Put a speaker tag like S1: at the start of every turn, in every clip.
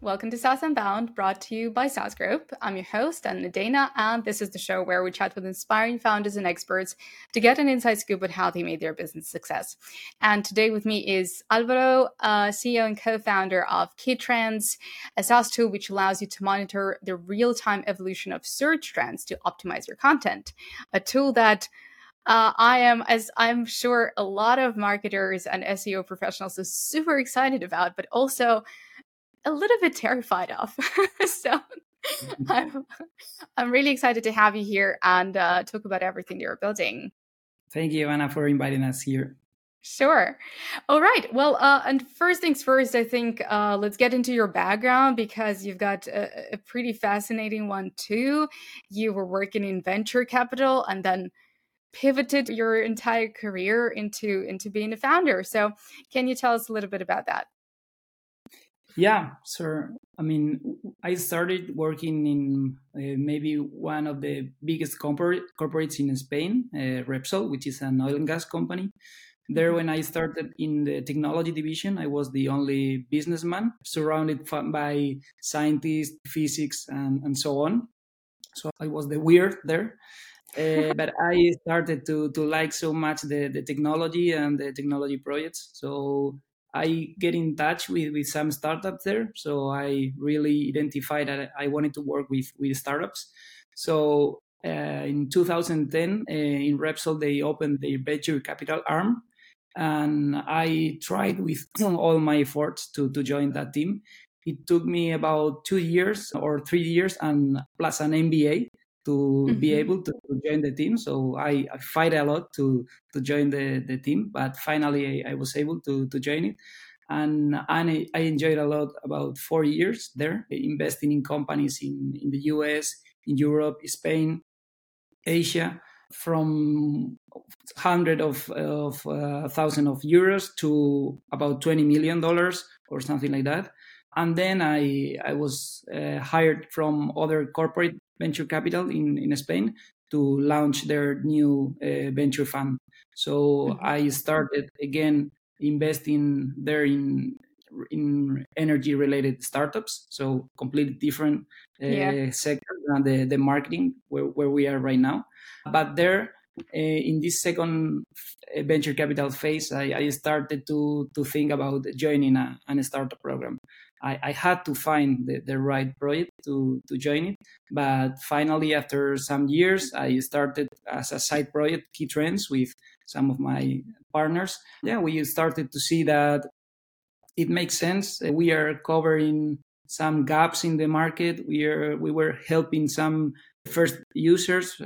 S1: Welcome to SaaS Unbound, brought to you by SaaS Group. I'm your host, Anna Nadeina, and this is the show where we chat with inspiring founders and experts to get an inside scoop on how they made their business success. And today with me is Alvaro, uh, CEO and co-founder of KeyTrends, a SaaS tool which allows you to monitor the real-time evolution of search trends to optimize your content. A tool that uh, I am, as I'm sure a lot of marketers and SEO professionals are super excited about, but also a little bit terrified of. so. I'm, I'm really excited to have you here and uh, talk about everything you're building.
S2: Thank you, Anna, for inviting us here.
S1: Sure. All right. Well, uh, and first things first, I think uh, let's get into your background because you've got a, a, pretty fascinating one too. You were working in venture capital and then pivoted your entire career into into being a founder. So, can you tell us a little bit about that?
S2: Yeah, sir. I mean, I started working in uh, maybe one of the biggest corporate, corporates in Spain, uh, Repsol, which is an oil and gas company. There, when I started in the technology division, I was the only businessman surrounded by scientists, physics, and, and so on. So I was the weird there. Uh, but I started to, to like so much the, the technology and the technology projects. So I get in touch with, with some startups there. So I really identified that I wanted to work with, with startups. So uh, in 2010, uh, in Repsol, they opened their venture capital arm. And I tried with all my efforts to, to join that team. It took me about two years or three years and plus an MBA to mm-hmm. be able to, to, join the team. So I, I, fight a lot to to join the, the team, but finally I, I was able to to join it. And, and I enjoyed a lot about four years there, investing in companies in, in the US, in Europe, Spain, Asia, from hundred of of uh, thousand of euros to about twenty million dollars or something like that. And then I I was uh, hired from other corporate venture capital in, in Spain to launch their new uh, venture fund. So mm-hmm. I started again investing there in in energy related startups. So completely different uh, yeah. sector than the, the marketing where, where we are right now. But there in this second uh, venture capital phase, I, I, started to to think about joining a, a startup program. I, I had to find the, the right project to, to join it. But finally, after some years, I started as a side project, KeyTrends, with some of my partners. Yeah, we started to see that it makes sense. We are covering some gaps in the market. We are we were helping some first users,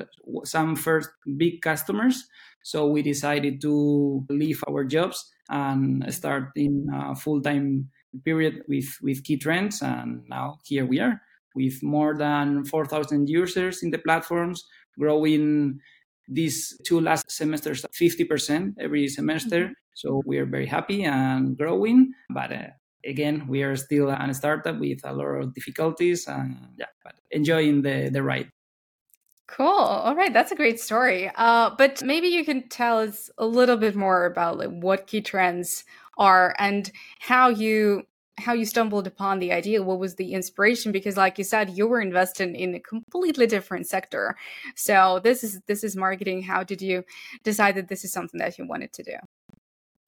S2: some first big customers. So we decided to leave our jobs and start in a full-time period with with KeyTrends. and now here we are with more than 4,000 users in the platforms, growing these two last semesters 50% every semester. Mm-hmm. So we are very happy and growing, but uh, again, we are still a startup with a lot of difficulties, and yeah, but enjoying the the ride.
S1: Cool. All right, that's a great story. Uh, but maybe you can tell us a little bit more about like what KeyTrends are and how you how you stumbled upon the idea. What was the inspiration? Because like you said you were invested in a completely different sector. So this is this is marketing. How did you decide that this is something that you wanted to do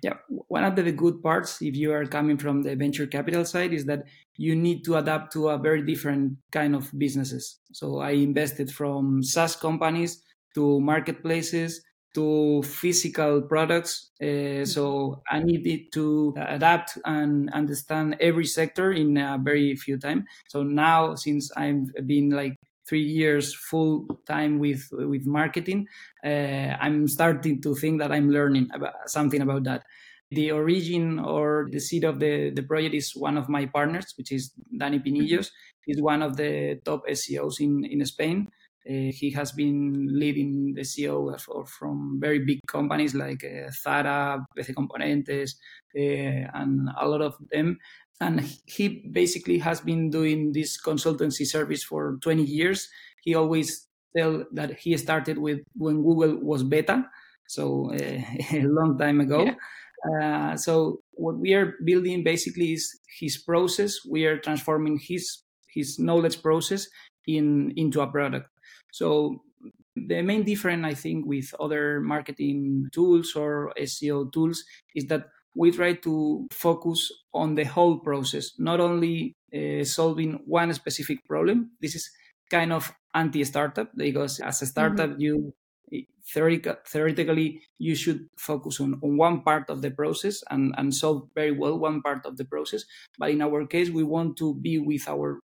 S2: yeah one of the good parts if you are coming from the venture capital side is that you need to adapt to a very different kind of businesses so i invested from saas companies to marketplaces to physical products. Uh, so I needed to adapt and understand every sector in a very few time. So now, since I've been like three years full time with with marketing, uh, I'm starting to think that I'm learning about something about that. The origin or the seed of the, the project is one of my partners, which is Dani Pinillos. He's one of the top SEOs in, in Spain. Uh, he has been leading the SEO for, from very big companies like uh, Zara, PC Componentes, uh, and a lot of them. And he basically has been doing this consultancy service for 20 years. He always tell that he started with when Google was beta, so uh, a long time ago. Yeah. Uh, so what we are building basically is his process. We are transforming his his knowledge process in into a product. So the main difference, I think, with other marketing tools or SEO tools is that we try to focus on the whole process, not only uh, solving one specific problem. This is kind of anti-startup because as a startup, mm-hmm. you theoretically you should focus on, on one part of the process and, and solve very well one part of the process. But in our case, we want to be with our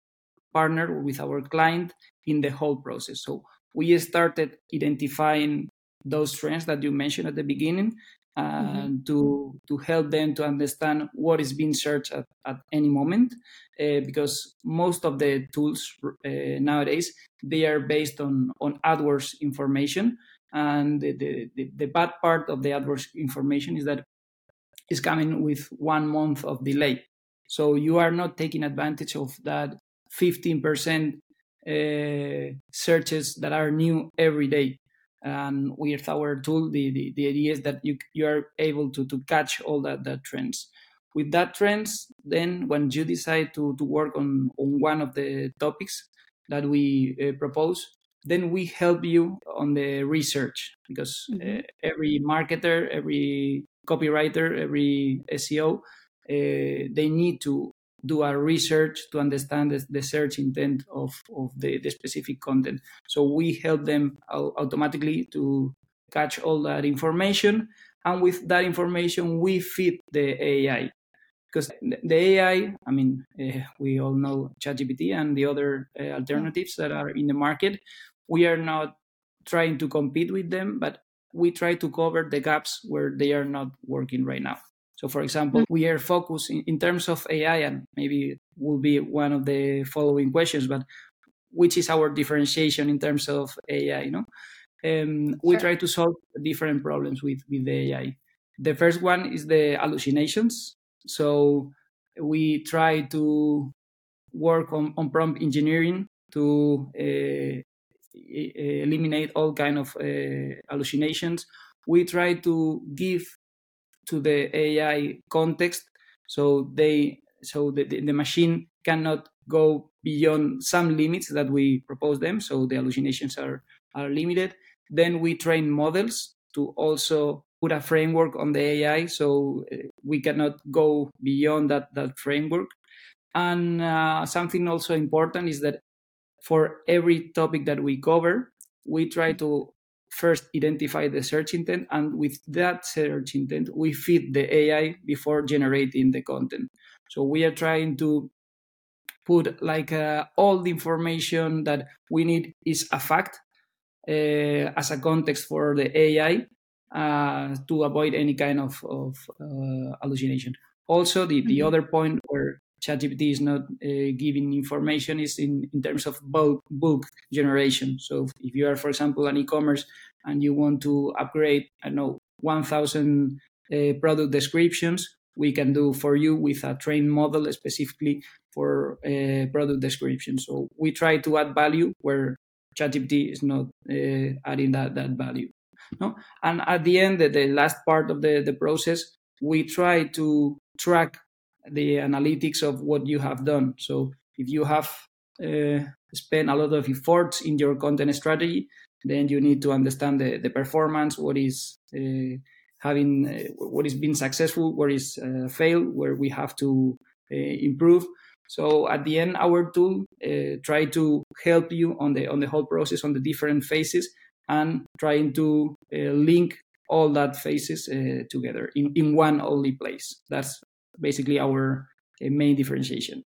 S2: partner with our client in the whole process. So we started identifying those trends that you mentioned at the beginning mm-hmm. uh, to to help them to understand what is being searched at, at any moment uh, because most of the tools uh, nowadays they are based on on AdWords information and the, the, the bad part of the AdWords information is that it's coming with one month of delay so you are not taking advantage of that 15% uh, searches that are new every day. And with our tool, the, the, the idea is that you, you are able to, to catch all that, that trends. With that trends, then when you decide to, to work on, on one of the topics that we uh, propose, then we help you on the research because mm-hmm. uh, every marketer, every copywriter, every SEO, uh, they need to do a research to understand the, the search intent of, of the, the specific content. So we help them automatically to catch all that information. And with that information, we feed the AI. Because the AI, I mean, uh, we all know ChatGPT and the other uh, alternatives that are in the market. We are not trying to compete with them, but we try to cover the gaps where they are not working right now. So, for example, mm. we are focused in, in terms of AI, and maybe will be one of the following questions, but which is our differentiation in terms of AI? You know, um, we try to solve different problems with with the AI. The first one is the hallucinations. So we try to work on, on prompt engineering to uh, eliminate all kind of uh, hallucinations. We try to give to the AI context. So they so the, the machine cannot go beyond some limits that we propose them. So the hallucinations are are limited. Then we train models to also put a framework on the AI, so uh, we cannot go beyond that that framework. And uh, something also important is that for every topic that we cover, we try to first identify the search intent and with that search intent we feed the ai before generating the content so we are trying to put like uh, all the information that we need is a fact uh, as a context for the ai uh, to avoid any kind of, of uh, hallucination also the, the mm-hmm. other point where ChatGPT is not uh, giving information is in, in terms of bulk, bulk generation. So if you are, for example, an e-commerce and you want to upgrade, I know, 1,000 uh, product descriptions, we can do for you with a trained model specifically for uh, product description. So we try to add value where ChatGPT is not uh, adding that, that value. No? And at the end, the, the last part of the, the process, we try to track the analytics of what you have done. So if you have uh, spent a lot of efforts in your content strategy, then you need to understand the, the performance, what is uh, having, uh, what is being successful, where is uh, failed, where we have to uh, improve. So at the end, our tool uh, try to help you on the on the whole process, on the different phases, and trying to link all that phases together in, in one only place. That's basically our uh, main differentiation.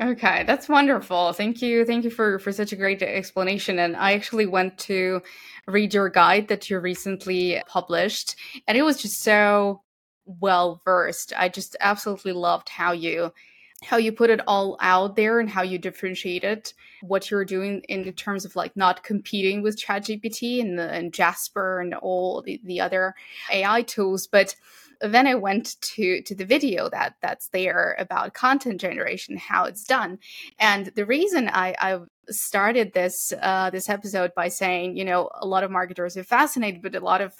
S1: Okay, that's wonderful. Thank you. Thank you for for such a great explanation. And I actually went to read your guide that you recently published, and it was just so well versed. I just absolutely loved how you how you put it all out there and how you differentiated what you're doing in terms of like not competing with ChatGPT and, the, and Jasper and all the, the other AI tools, but then I went to to the video that that's there about content generation, how it's done, and the reason I I started this uh, this episode by saying you know a lot of marketers are fascinated, but a lot of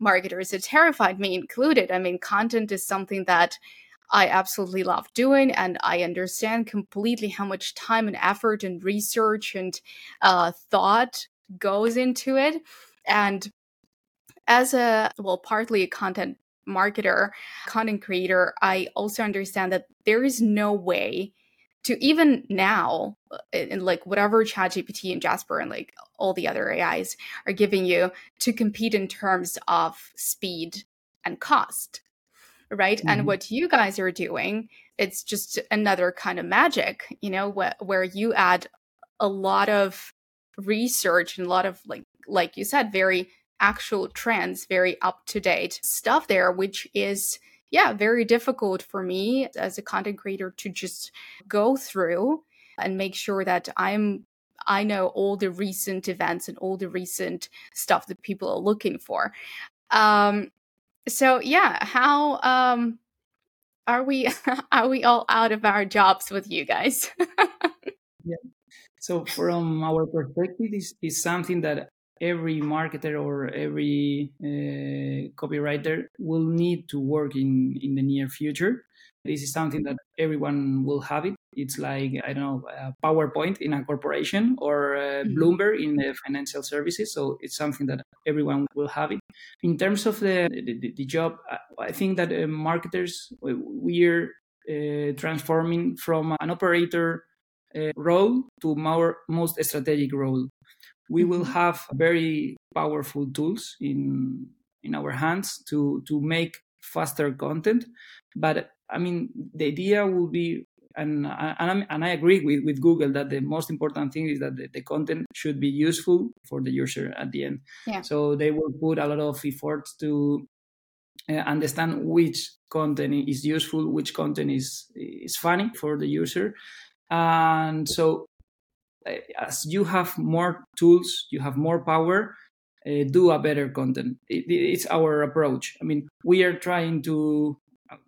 S1: marketers. are terrified me included. I mean, content is something that I absolutely love doing, and I understand completely how much time and effort and research and uh, thought goes into it. And as a, well, partly a content marketer, content creator, I also understand that there is no way to even now, uh, in like whatever ChatGPT and Jasper and like all the other AIs are giving you to compete in terms of speed and cost. Right. Mm-hmm. And what you guys are doing, it's just another kind of magic, you know, wh- where you add a lot of research and a lot of like like you said very actual trends very up to date stuff there which is yeah very difficult for me as a content creator to just go through and make sure that i'm i know all the recent events and all the recent stuff that people are looking for. Um so yeah how um are we are we all out of our jobs with you guys?
S2: Yeah. So from our perspective, this is something that every marketer or every uh, copywriter will need to work in in the near future. This is something that everyone will have it. It's like I don't know, a PowerPoint in a corporation or mm-hmm. Bloomberg in the financial services. So it's something that everyone will have it. In terms of the the, the job, I think that uh, marketers we're uh, transforming from an operator uh, role to more most strategic role. We will mm-hmm. have very powerful tools in in our hands to to make faster content, but I mean the idea will be and and, and I agree with, with Google that the most important thing is that the, the, content should be useful for the user at the end. Yeah. So they will put a lot of efforts to uh, understand which content is useful, which content is is funny for the user, and so, as you have more tools, you have more power, uh, do a better content. It, it's our approach. I mean, we are trying to,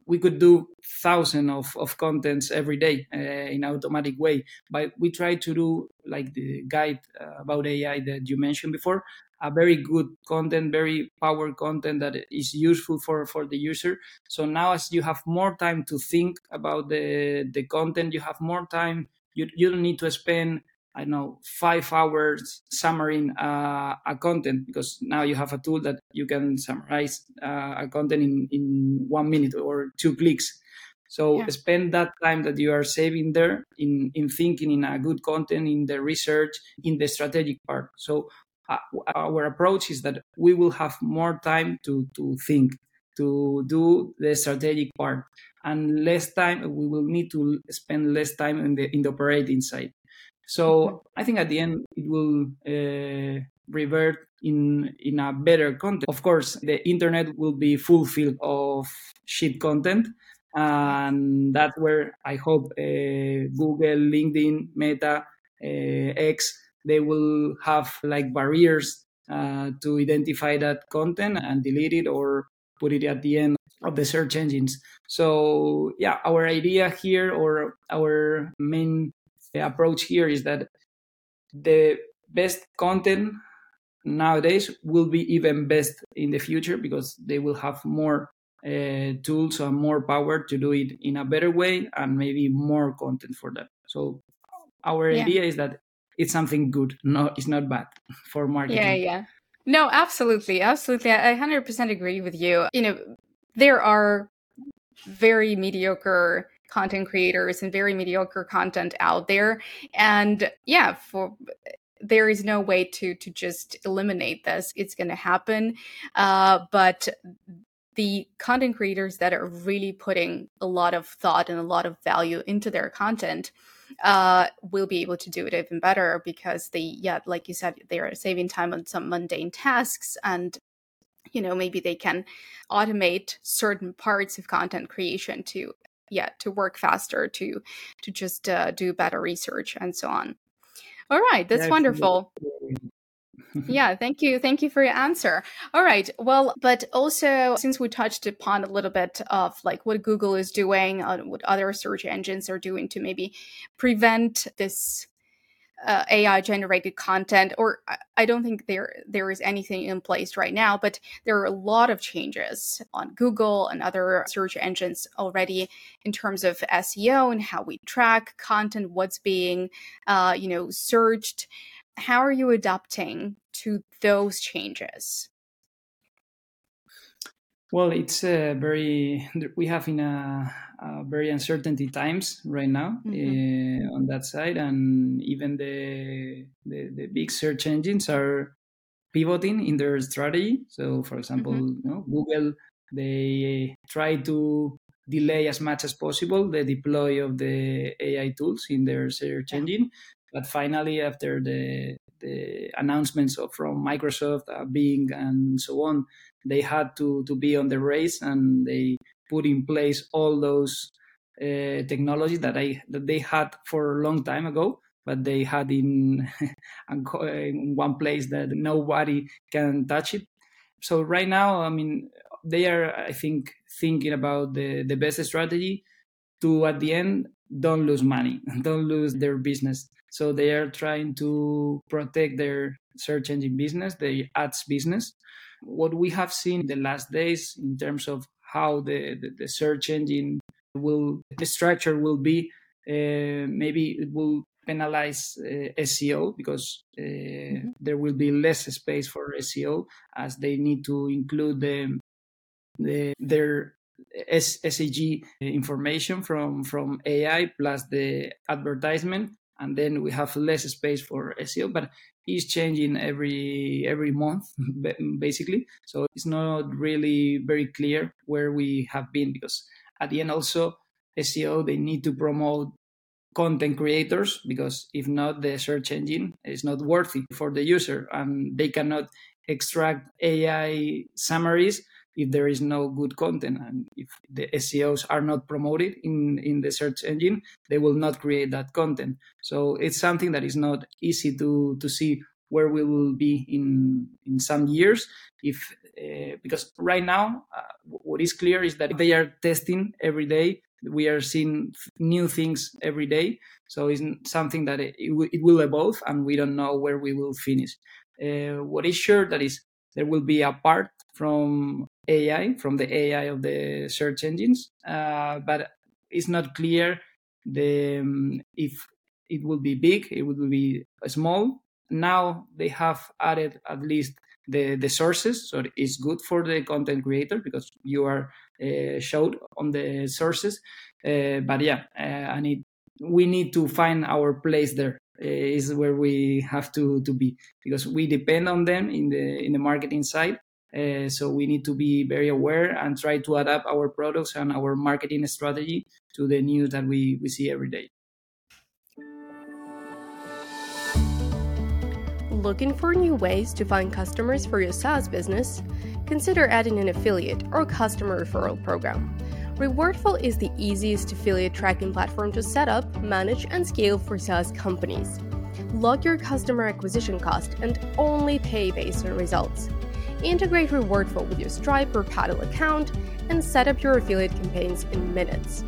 S2: we could do thousands of, of contents every day uh, in an automatic way, but we try to do like the guide uh, about AI that you mentioned before, a very good content, very power content that is useful for, for the user. So now as you have more time to think about the, the content, you have more time. You, you don't need to spend, I know, five hours summarizing uh, a content because now you have a tool that you can summarize uh, a content in, in one minute or two clicks. So yeah. spend that time that you are saving there in, in thinking in a good content, in the research, in the strategic part. So uh, our approach is that we will have more time to, to think, to do the strategic part, and less time. We will need to spend less time in the in the operating side. So mm-hmm. I think at the end it will uh, revert in in a better content. Of course, the internet will be fulfilled of shit content, and that's where I hope uh, Google, LinkedIn, Meta, uh, X they will have like barriers uh, to identify that content and delete it or put it at the end of the search engines. So yeah, our idea here or our main approach here is that the best content nowadays will be even best in the future because they will have more uh, tools and more power to do it in a better way and maybe more content for that. So our yeah. idea is that it's something good. No, it's not bad for marketing.
S1: Yeah, yeah. No, absolutely, absolutely. I 100% agree with you. You know, there are very mediocre content creators and very mediocre content out there, and yeah, for there is no way to to just eliminate this. It's going to happen, uh, but the content creators that are really putting a lot of thought and a lot of value into their content uh, will be able to do it even better because they, yeah, like you said, they are saving time on some mundane tasks and you know maybe they can automate certain parts of content creation to yeah to work faster to to just uh, do better research and so on all right that's yeah, wonderful yeah, thank you. Thank you for your answer. All right. Well, but also since we touched upon a little bit of like what Google is doing, uh, what other search engines are doing to maybe prevent this uh, AI generated content, or I don't think there there is anything in place right now, but there are a lot of changes on Google and other search engines already in terms of SEO and how we track content, what's being uh, you know searched. How are you adapting to those changes?
S2: Well, it's uh, very we have in a, a, very uncertainty times right now mm-hmm. uh, on that side, and even the, the, the big search engines are pivoting in their strategy. So, for example, mm-hmm. you know, Google they try to delay as much as possible the deploy of the AI tools in their search yeah. engine, but finally, after the the announcements of, from Microsoft, uh, Bing, and so on, they had to to be on the race, and they put in place all those uh, technologies that I that they had for a long time ago, but they had in, in one place that nobody can touch it. So right now, I mean, they are, I think, thinking about the the best strategy to at the end don't lose money, don't lose their business. So they are trying to protect their search engine business, their ads business. What we have seen in the last days in terms of how the, the, the search engine will, the structure will be, uh, maybe it will penalize uh, SEO because uh, mm-hmm. there will be less space for SEO as they need to include the, the their SGE information from from AI plus the advertisement, and then we have less space for SEO. But it's changing every every month basically, so it's not really very clear where we have been because at the end also SEO they need to promote content creators because if not the search engine is not worthy for the user and they cannot extract AI summaries if there is no good content and if the SEOs are not promoted in, in the search engine, they will not create that content. So it's something that is not easy to, to see where we will be in, in some years. If uh, because right now, uh, what is clear is that they are testing every day. We are seeing new things every day. So it's something that it, it will evolve and we don't know where we will finish. Uh, what is sure that is there will be a part from AI, from the AI of the search engines, uh, but it's not clear the um, if it will be big, it will be small. Now they have added at least the the sources, so it's good for the content creator because you are uh, showed on the sources. Uh, but yeah, uh, I need we need to find our place there uh, is where we have to to be because we depend on them in the in the marketing side uh, so we need to be very aware and try to adapt our products and our marketing strategy to the news that we, we see every day.
S3: Looking for new ways to find customers for your SaaS business? Consider adding an affiliate or customer referral program. Rewardful is the easiest affiliate tracking platform to set up, manage, and scale for SaaS companies. Log your customer acquisition cost and only pay based on results integrate Rewardful with your Stripe or Paddle account, and set up your affiliate campaigns in minutes.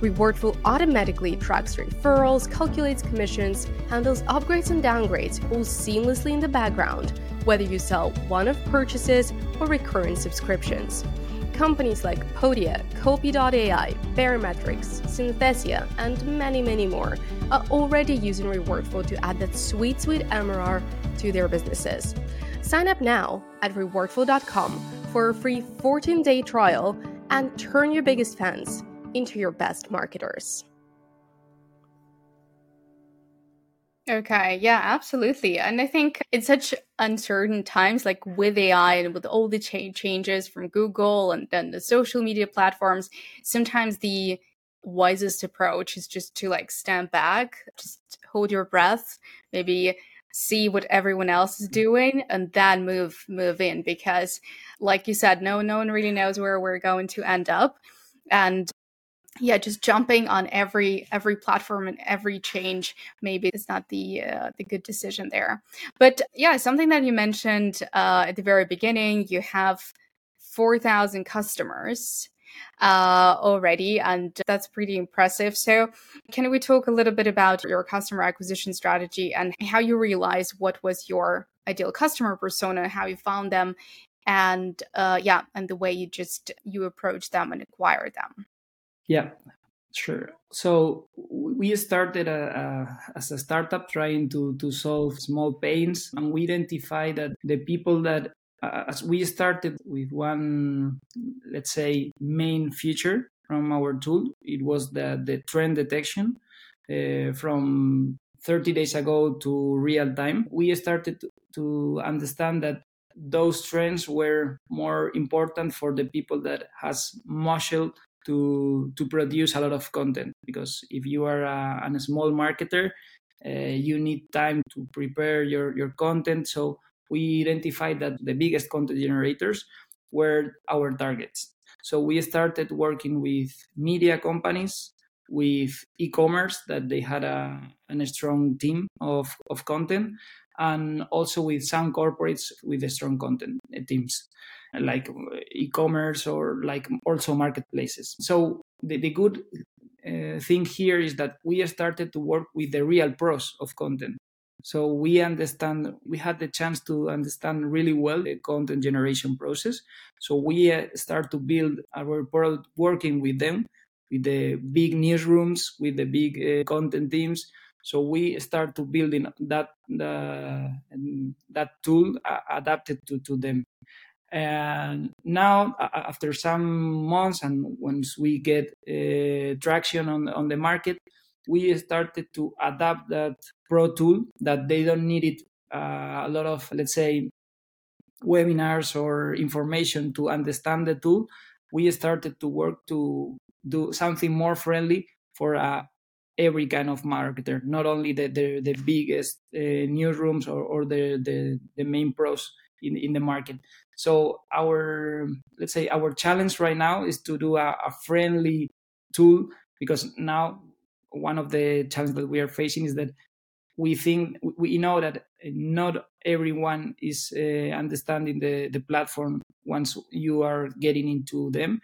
S3: Rewardful automatically tracks referrals, calculates commissions, handles upgrades and downgrades all seamlessly in the background, whether you sell one off purchases or recurring subscriptions. Companies like Podia, Copy.ai, Baremetrics, Synthesia, and many, many more are already using Rewardful to add that sweet, sweet MRR to their businesses. Sign up now at rewardful.com for a free 14 day trial and turn your biggest fans into your best marketers.
S1: Okay, yeah, absolutely. And I think in such uncertain times, like with AI and with all the cha- changes from Google and then the social media platforms, sometimes the wisest approach is just to like stand back, just hold your breath, maybe see what everyone else is doing and then move move in because like you said no no one really knows where we're going to end up. And yeah just jumping on every every platform and every change maybe it's not the uh, the good decision there. But yeah something that you mentioned uh, at the very beginning you have 4000 customers uh, already, and that's pretty impressive. So, can we talk a little bit about your customer acquisition strategy and how you realized what was your ideal customer persona, how you found them, and uh, yeah, and the way you just you approach them and acquire them?
S2: Yeah, Sure. So we started a, a, as a startup trying to, to solve small pains, and we identified that the people that, uh, as we started with one, let's say, main feature from our tool, it was the, the trend detection uh, from 30 days ago to real time. We started to, understand that those trends were more important for the people that has muscle to to produce a lot of content because if you are a, a small marketer uh, you need time to prepare your your content so we identified that the biggest content generators were our targets so we started working with media companies with e-commerce that they had a, a strong team of, of content and also with some corporates with strong content teams like e-commerce or like also marketplaces. So the, the good uh, thing here is that we started to work with the real pros of content. So we understand, we had the chance to understand really well the content generation process. So we uh, start to build our product working with them, with the big newsrooms, with the big uh, content teams. So we start to building that uh, that tool uh, adapted to, to them. And now, after some months, and once we get uh, traction on on the market, we started to adapt that pro tool that they don't need it uh, a lot of let's say webinars or information to understand the tool. We started to work to do something more friendly for uh, every kind of marketer, not only the the, the biggest uh, newsrooms or, or the, the the main pros in in the market. So our let's say our challenge right now is to do a, a friendly tool because now one of the challenges that we are facing is that we think we know that not everyone is uh, understanding the, the platform once you are getting into them.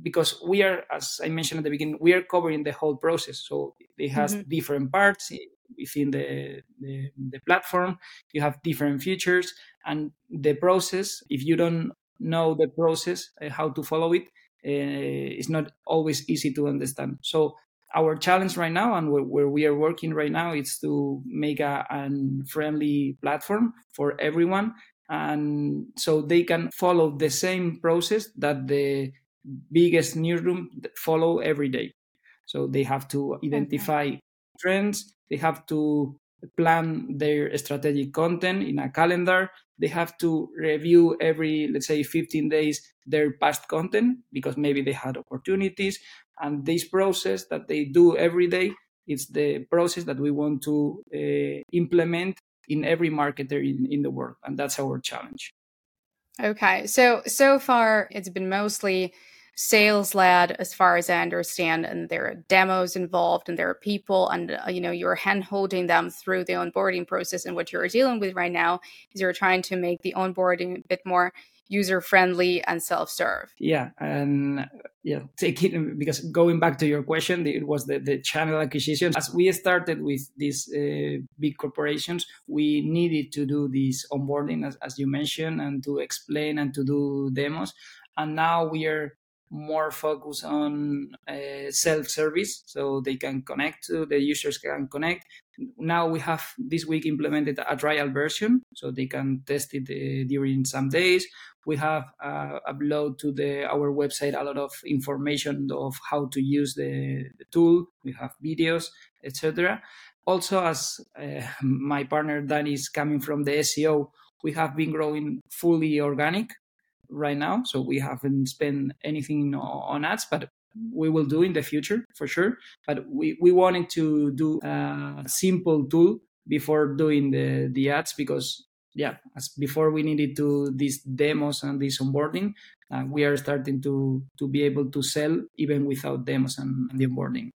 S2: Because we are as i mentioned at the beginning we are covering the whole process. So it has mm-hmm. different parts within the, the, the platform. You have different features. And the process if you don't know the process uh, how to follow it uh, it's not always easy to understand. So our challenge right now and where, we are working right now is to make a, a friendly platform for everyone. And so they can follow the same process that the biggest newsroom follow every day. So they have to identify okay. trends. They have to plan their strategic content in a calendar. They have to review every let's say 15 days their past content because maybe they had opportunities and this process that they do every day is the process that we want to uh, implement in every marketer in, in the world and that's our challenge.
S1: Okay so so far it's been mostly sales led as far as i understand and there are demos involved and there are people and uh, you know you're hand holding them through the onboarding process and what you're dealing with right now is you're trying to make the onboarding a bit more user friendly and self serve
S2: yeah and yeah take it because going back to your question it was the, the channel acquisition as we started with these uh, big corporations we needed to do this onboarding as, as you mentioned and to explain and to do demos. And now we are more focus on uh, self-service so they can connect to the users can connect. Now we have this week implemented a trial version so they can test it uh, during some days. We have uh, upload to the our website a lot of information of how to use the, the tool. We have videos etc also as uh, my partner dan is coming from the seo we have been growing fully organic right now. So we haven't spent anything on ads, but we will do in the future for sure. But we, we wanted to do a simple tool before doing the, the ads because yeah, as before we needed to these demos and this onboarding, uh, we are starting to to be able to sell even without demos and, and the onboarding.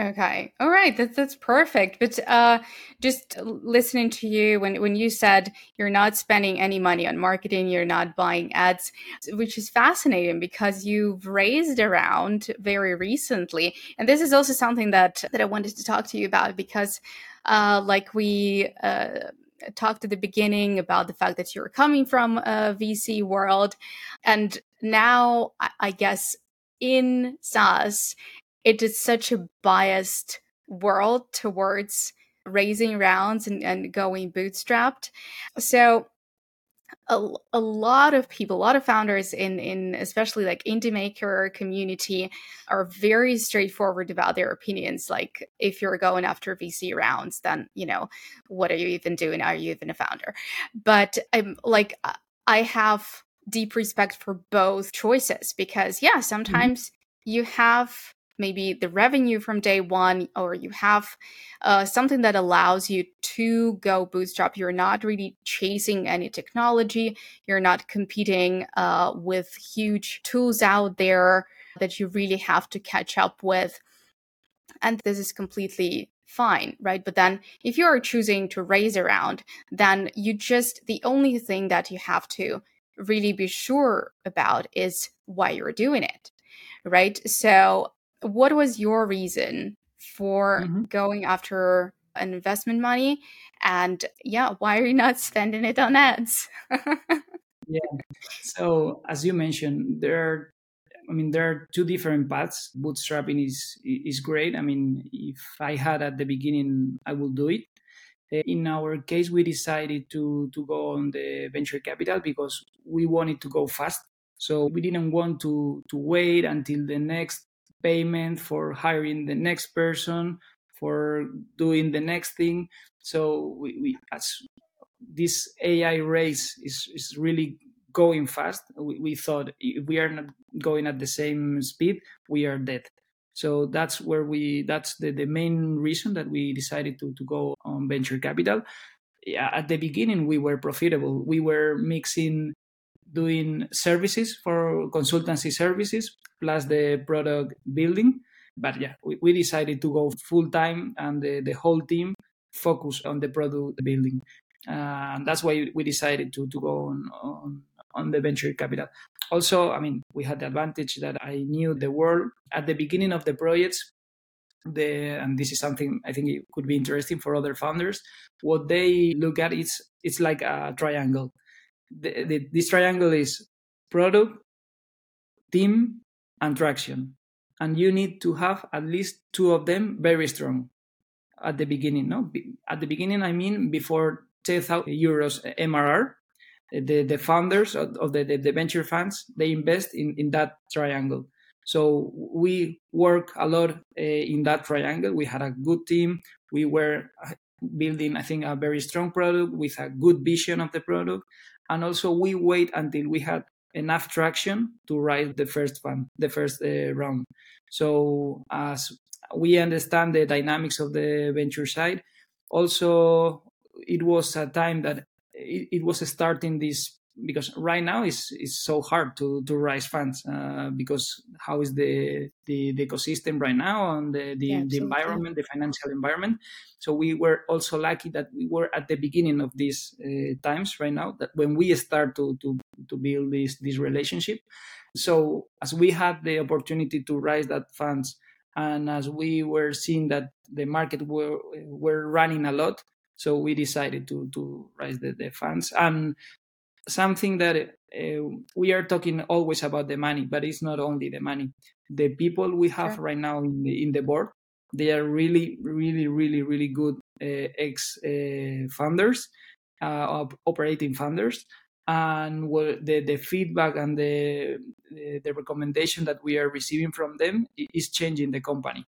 S1: Okay. All right. That's that's perfect. But uh, just listening to you when when you said you're not spending any money on marketing, you're not buying ads, which is fascinating because you've raised around very recently, and this is also something that that I wanted to talk to you about because, uh, like we. Uh, talked at the beginning about the fact that you're coming from a VC world, and now I guess in SaaS, it is such a biased world towards raising rounds and, and going bootstrapped. So a, a lot of people, a lot of founders in in especially like indie maker community are very straightforward about their opinions. Like if you're going after VC rounds, then you know what are you even doing? Are you even a founder? But I'm like I have deep respect for both choices because yeah, mm-hmm. sometimes mm-hmm. you have maybe the revenue from day one, or you have uh, something that allows you to go bootstrap. You're not really chasing any technology. You're not competing uh, with huge tools out there that you really have to catch up with. And this is completely fine, right? But then if you are choosing to raise around, then you just, the only thing that you have to really be sure about is why you're doing it, right? So what was your reason for mm-hmm. going after an investment money? And yeah why are you not spending it on ads?
S2: Yeah. So as you mentioned there are i mean there are two different paths. Bootstrapping is is great. I mean if i had at the beginning i would do it. Eh, in our case we decided to to go on the venture capital because we wanted to go fast. So we didn't want to to wait until the next payment for hiring the next person for doing the next thing. So we, we as this ai race is, is really going fast. We, we thought if we are not going at the same speed we are dead. So that's where we that's the, the main reason that we decided to, to go on venture capital. Yeah, at the beginning we were profitable. We were mixing doing services for consultancy services plus the product building. But yeah, we, we decided to go full time and the, the whole team focus on the product building. Uh, and that's why we decided to, to go on, on, on the venture capital. Also, I mean, we had the advantage that I knew the world at the beginning of the projects. The, and this is something I think it could be interesting for other founders. What they look at is it's like a triangle the, the, this triangle is product, team, and traction. And you need to have at least two of them very strong at the beginning. No, at the beginning, I mean before 10,000 euros MRR. The, the founders of, the, the, venture funds they invest in, in that triangle. So we work a lot uh, in that triangle. We had a good team. We were uh, building, I think, a very strong product with a good vision of the product, and also we wait until we had enough traction to raise the first fund, the first uh, round. So as we understand the dynamics of the venture side, also it was a time that it, it was starting this because right now it's, it's so hard to, to raise funds uh, because how is the, the, the ecosystem right now and the, the, yeah, the, environment the financial environment. So we were also lucky that we were at the beginning of these uh, times right now that when we start to, to, to build this, this relationship. So as we had the opportunity to raise that funds and as we were seeing that the market were, were running a lot so we decided to to raise the, the funds. And something that uh, we are talking always about the money, but it's not only the money. The people we have sure. right now in the, in the board, they are really, really, really, really good uh, ex uh, funders, uh, operating funders, and the the feedback and the, the, the recommendation that we are receiving from them is changing the company.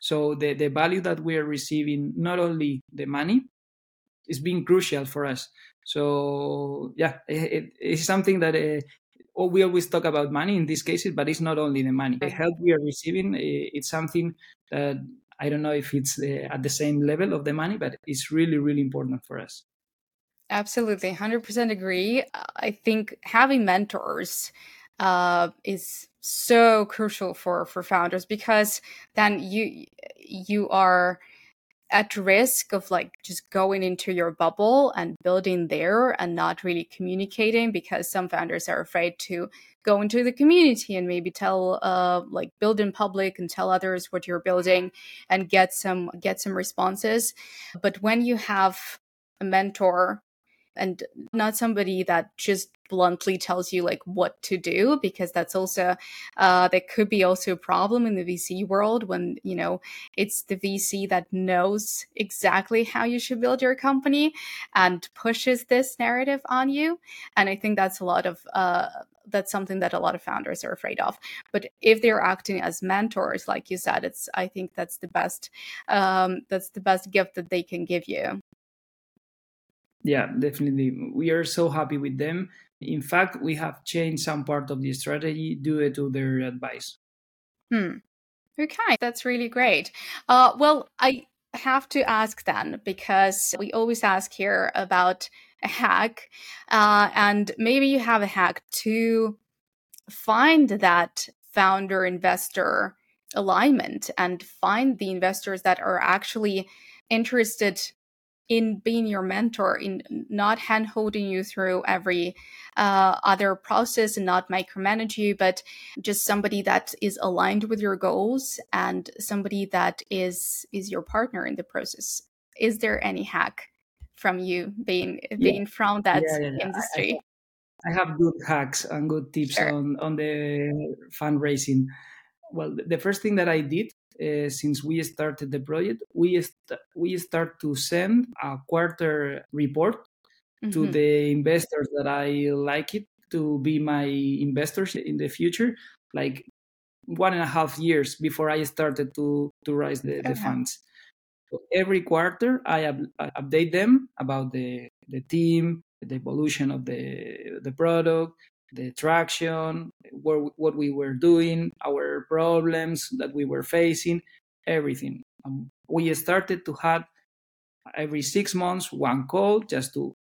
S2: So the the value that we are receiving, not only the money, is being crucial for us. So yeah, it, it's something that uh, we always talk about money in these cases, but it's not only the money. The help we are receiving, it's something that I don't know if it's uh, at the same level of the money, but it's really, really important for us.
S1: Absolutely, 100% agree. I think having mentors uh, is so crucial for for founders because then you you are at risk of like just going into your bubble and building there and not really communicating because some founders are afraid to go into the community and maybe tell uh like build in public and tell others what you're building and get some get some responses. But when you have a mentor and not somebody that just bluntly tells you like what to do because that's also uh, that could be also a problem in the vc world when you know it's the vc that knows exactly how you should build your company and pushes this narrative on you. And i think that's a lot of uh, that's something that a lot of founders are afraid of. But if they're acting as mentors like you said it's i think that's the best um, that's the best gift that they can give you
S2: yeah definitely. We are so happy with them. In fact we have changed some part of the strategy due to their advice.
S1: Hmm. okay that's really great. Uh, well i have to ask then because we always ask here about a hack uh, and maybe you have a hack to find that founder investor alignment and find the investors that are actually interested in being your mentor, in not hand holding you through every uh, other process and not micromanage you, but just somebody that is aligned with your goals and somebody that is is your partner in the process. Is there any hack from you being being yeah. from that yeah, yeah, industry?
S2: I, I, have good hacks and good tips sure. on on the fundraising. Well, the first thing that I did uh, since we started the project, we st- we start to send a quarter report mm-hmm. to the investors that I like it to be my investors in the future, like one and a half years before I started to to raise the, the funds. So every quarter, I, ab- I update them about the the team, the evolution of the the product, the traction, what, what we were doing, our problems that we were facing, everything. Um, we started to have every six months one call just to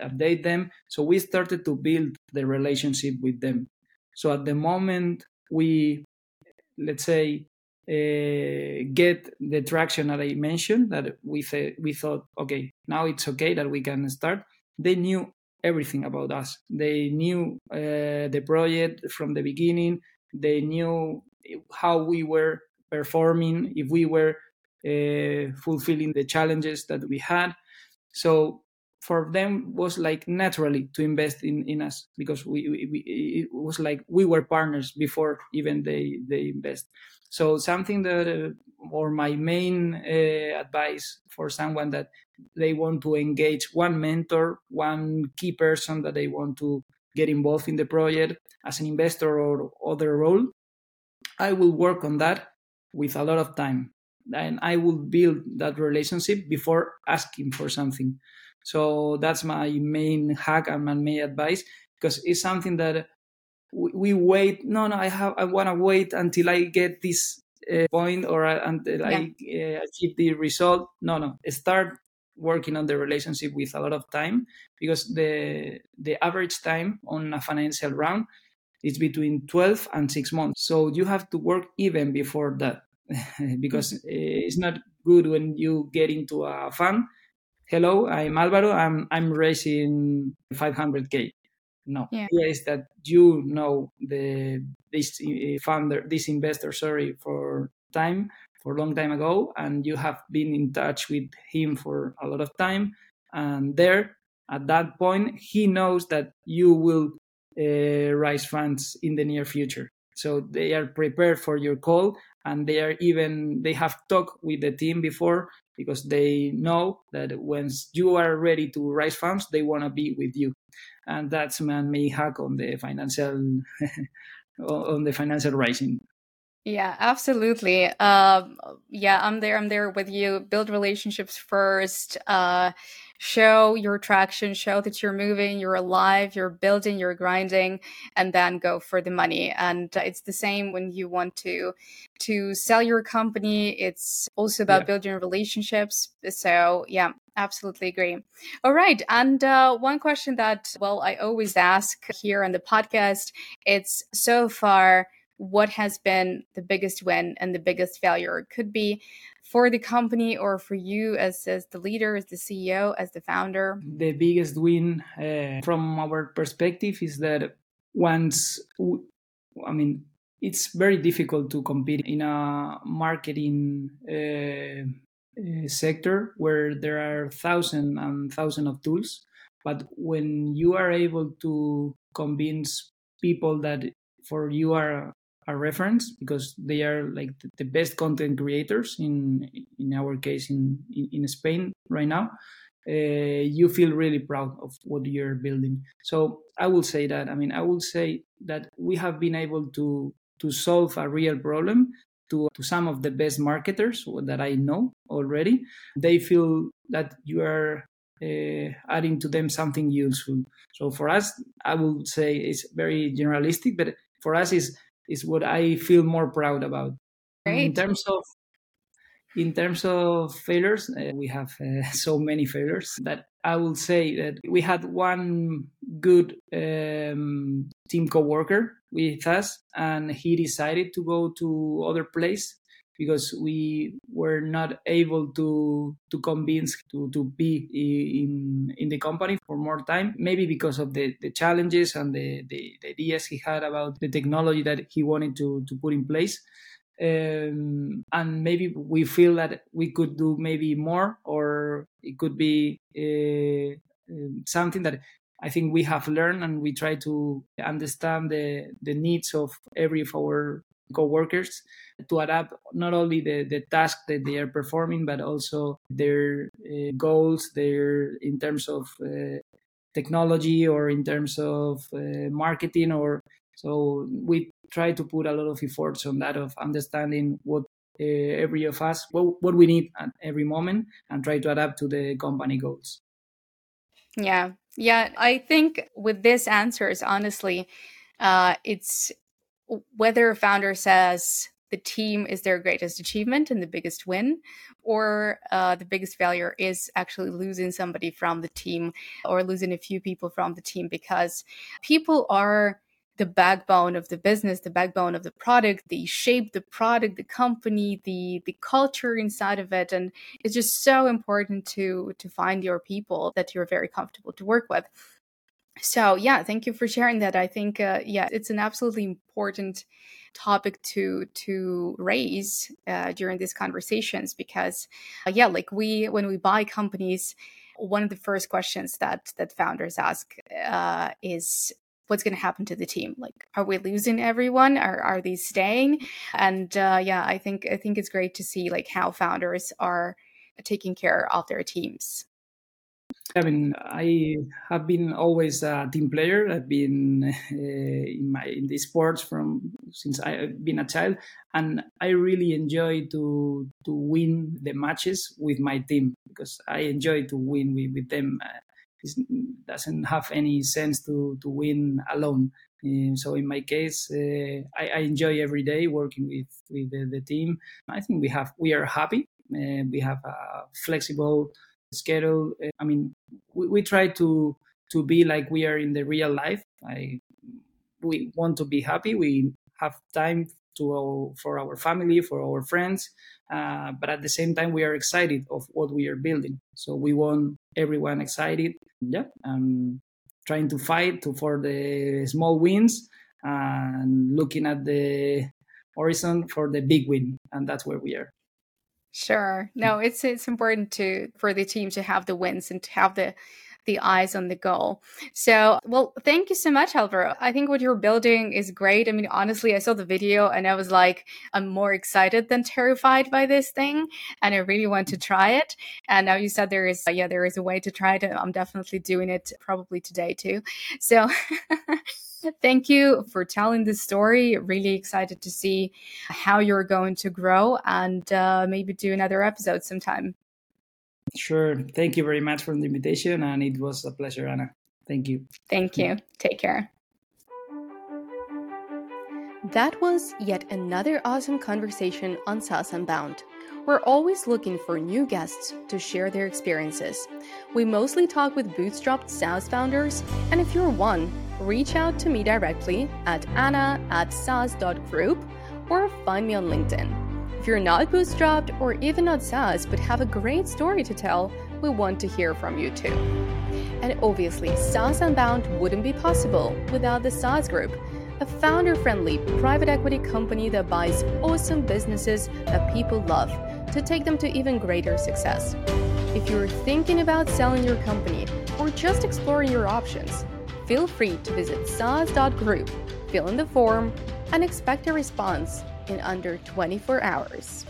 S2: update them. So we started to build the relationship with them. So at the moment we, let's say, uh, get the traction that I mentioned, that we th- we thought, okay, now it's okay that we can start. They knew everything about us. They knew uh, the project from the beginning. They knew how we were performing, if we were uh, fulfilling the challenges that we had. So for them was like naturally to invest in, in us because we, we, it was like we were partners before even they they invest. So something that uh, or my main uh, advice for someone that they want to engage one mentor, one key person that they want to get involved in the project as an investor or other role, I will work on that with a lot of time. And I will build that relationship before asking for something. So that's my main hack and my main advice because it's something that we, wait. No, no, I have. I want to wait until I get this uh, point or until yeah. I uh, achieve the result. No, no. Start working on the relationship with a lot of time because the the average time on a financial round is between 12 and 6 months so you have to work even before that because mm-hmm. it's not good when you get into a fund hello i'm alvaro i'm i'm raising 500k no yeah. idea is that you know the this uh, founder this investor sorry for time for a long time ago and you have been in touch with him for a lot of time. And there at that point he knows that you will uh, raise funds in the near future so they are prepared for your call and they are even they have talked with the team before because they know that once you are ready to raise funds they want to be with you and that's man may hack on the financial on the financial rising
S1: yeah, absolutely. Um, yeah, I'm there. I'm there with you. Build relationships first. Uh, show your traction, show that you're moving, you're alive, you're building, you're grinding, and then go for the money. And it's the same when you want to to sell your company. It's also about yeah. building relationships. So yeah, absolutely agree. All right, and uh, one question that well I always ask here on the podcast. It's so far what has been the biggest win and the biggest failure. It could be for the company or for you as, as the leader, as the CEO, as the founder?
S2: The biggest win uh, from our perspective is that once, I mean, it's very difficult to compete in a marketing uh, uh, sector where there are thousands and thousands of tools. But when you are able to convince people that for you are a reference because they are like the best content creators in in our case in in, in Spain right now. Uh, you feel really proud of what you're building. So I will say that. I mean, I will say that we have been able to to solve a real problem to, to some of the best marketers that I know already. They feel that you are uh, adding to them something useful. So for us, I would say it's very generalistic, but for us is is what I feel more proud about.
S1: Great.
S2: In terms of in terms of failures, uh, we have uh, so many failures that I will say that we had one good um, team coworker with us, and he decided to go to other place because we were not able to to convince to, to be in in the company for more time maybe because of the, the challenges and the, the, the ideas he had about the technology that he wanted to, to put in place. Um, and maybe we feel that we could do maybe more or it could be uh, um, something that I think we have learned and we try to understand the, the needs of every of our co-workers to adapt not only the, the task that they are performing but also their uh, goals their in terms of uh, technology or in terms of uh, marketing or so we try to put a lot of efforts on that of understanding what every of us what, what we need at every moment and try to adapt to the company goals.
S1: Yeah. Yeah i think with this answers honestly uh, it's whether a founder says the team is their greatest achievement and the biggest win, or uh, the biggest failure is actually losing somebody from the team or losing a few people from the team because people are the backbone of the business, the backbone of the product. They shape the product, the company, the the culture inside of it, and it's just so important to to find your people that you're very comfortable to work with so yeah thank you for sharing that. I think uh, yeah it's an absolutely important topic to to raise uh, during these conversations because uh, yeah like we when we buy companies one of the first questions that that founders ask uh, is what's going to happen to the team? Like are we losing everyone? Or are they staying? And uh, yeah i think i think it's great to see like how founders are taking care of their teams
S2: I mean, I have been always a team player. I've been uh, in my in the sports from since I've been a child, and I really enjoy to to win the matches with my team because I enjoy to win with, with them. Uh, it doesn't have any sense to to win alone. Uh, so in my case, uh, I, I, enjoy every day working with with the, the team. I think we have we are happy. Uh, we have a flexible schedule. Eh, I mean, we, we try to to be like we are in the real life. I we want to be happy. We have time to for our family, for our friends, uh, but at the same time, we are excited of what we are building. So we want everyone excited. Yeah, and trying to fight to, for the small wins and looking at the horizon for the big win, and that's where we are.
S1: Sure. No, it's it's important to for the team to have the wins and to have the the eyes on the goal. So, well, thank you so much, Alvaro. I think what you're building is great. I mean, honestly, I saw the video and I was like, I'm more excited than terrified by this thing, and I really want to try it. And now you said there is, uh, yeah, there is a way to try it. I'm definitely doing it probably today too. So. Thank you for telling this story. Really excited to see how you're going to grow and uh, maybe do another episode sometime.
S2: Sure. Thank you very much for the invitation, and it was a pleasure, Anna. Thank you.
S1: Thank you. Take care.
S3: That was yet another awesome conversation on SaaS Unbound. We're always looking for new guests to share their experiences. We mostly talk with bootstrapped SaaS founders, and if you're one, reach out to me directly at anna at saas.group or find me on LinkedIn. If you're not bootstrapped or even not SaaS but have a great story to tell, we want to hear from you too. And obviously, SaaS Unbound wouldn't be possible without the SaaS Group, a founder friendly private equity company that buys awesome businesses that people love to take them to even greater success. If you're thinking about selling your company or just exploring your options, feel free to visit saas.group, fill in the form, and expect a response in under 24 hours.